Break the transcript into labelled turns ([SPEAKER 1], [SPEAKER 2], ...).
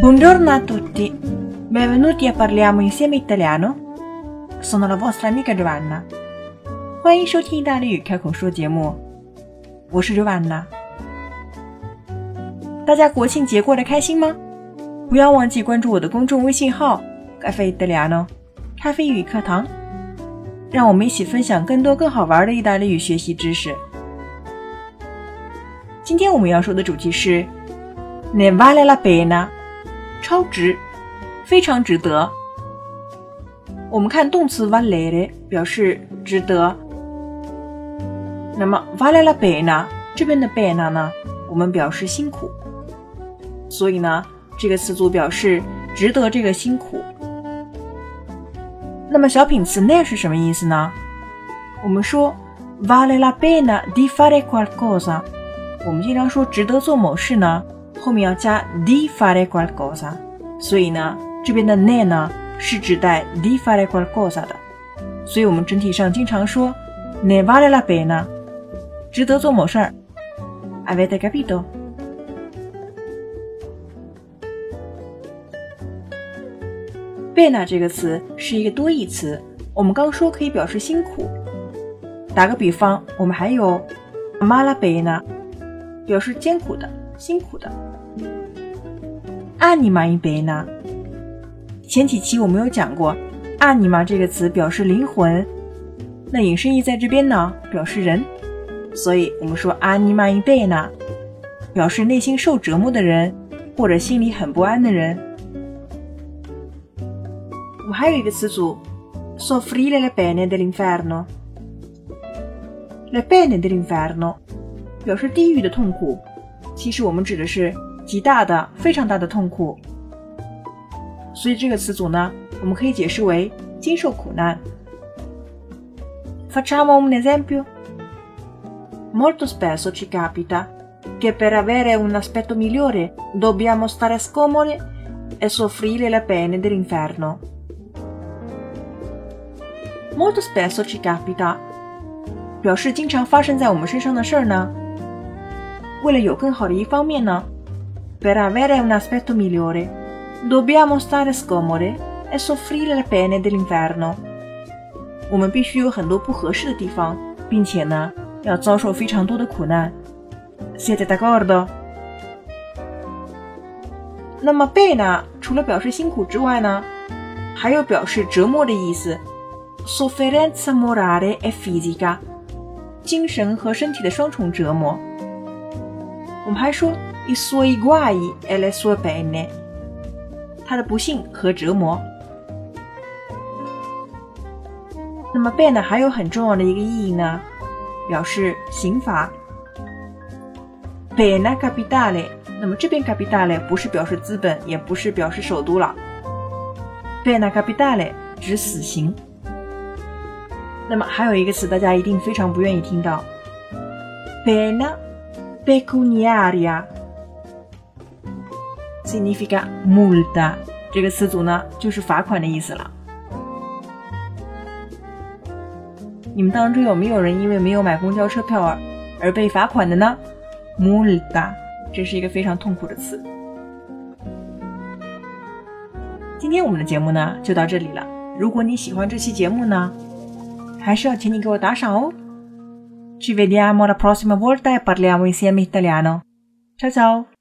[SPEAKER 1] Buongiorno a tutti, benvenuti a parliamo insieme italiano. Sono la vostra amica Giovanna. 欢迎收听意大利语开口说节目，我是 Giovanna。大家国庆节过得开心吗？不要忘记关注我的公众微信号“咖啡 italiano”，咖啡语课堂，让我们一起分享更多更好玩的意大利语学习知识。今天我们要说的主题是 “ne vale la pena”。超值，非常值得。我们看动词 valere 表示值得。那么 vale la pena 这边的 pena 呢，我们表示辛苦。所以呢，这个词组表示值得这个辛苦。那么小品词 ne 是什么意思呢？我们说 vale la pena di fare qualcosa，我们经常说值得做某事呢。后面要加 di fare qualcosa，所以呢，这边的 ne 呢是指代 di fare qualcosa 的，所以我们整体上经常说 ne vale la pena，值得做某事儿。Avete capito？pena 这个词是一个多义词，我们刚说可以表示辛苦。打个比方，我们还有 mala pena，表示艰苦的、辛苦的。阿尼玛因贝纳，前几期我们有讲过，阿尼玛这个词表示灵魂，那引申义在这边呢，表示人，所以我们说阿尼玛因贝纳，表示内心受折磨的人，或者心里很不安的人。我还有一个词组，soffrire le pene dell'inferno，le pene dell'inferno，表示地狱的痛苦，其实我们指的是。极大的、非常大的痛苦，所以这个词组呢，我们可以解释为经受苦难。Facciamo un esempio. Molto spesso ci capita che per avere un aspetto migliore dobbiamo stare scomodi e soffrire le pene dell'inferno. Molto spesso ci capita 表示经常发生在我们身上的事儿呢。为了有更好的一方面呢。 Per avere un aspetto migliore, dobbiamo stare scomode e soffrire le pene dell'inferno。我们必须有很多不合适的地方，并且呢，要遭受非常多的苦难。Siete d'accordo？那么 pena 除了表示辛苦之外呢，还有表示折磨的意思，sofferenza morale e fisica，精神和身体的双重折磨。我们还说。 I suoi guai e le sue pene，他的不幸和折磨。那么 pena 还有很重要的一个意义呢，表示刑罚。pena capitale，那么这边 capitale 不是表示资本，也不是表示首都了。pena capitale 指死刑。那么还有一个词，大家一定非常不愿意听到，pena pecuniaria。Significa multa 这个词组呢，就是罚款的意思了。你们当中有没有人因为没有买公交车票而而被罚款的呢？multa 这是一个非常痛苦的词。今天我们的节目呢就到这里了。如果你喜欢这期节目呢，还是要请你给我打赏哦。Ci vediamo la prossima volta e parliamo insieme italiano. Ciao ciao.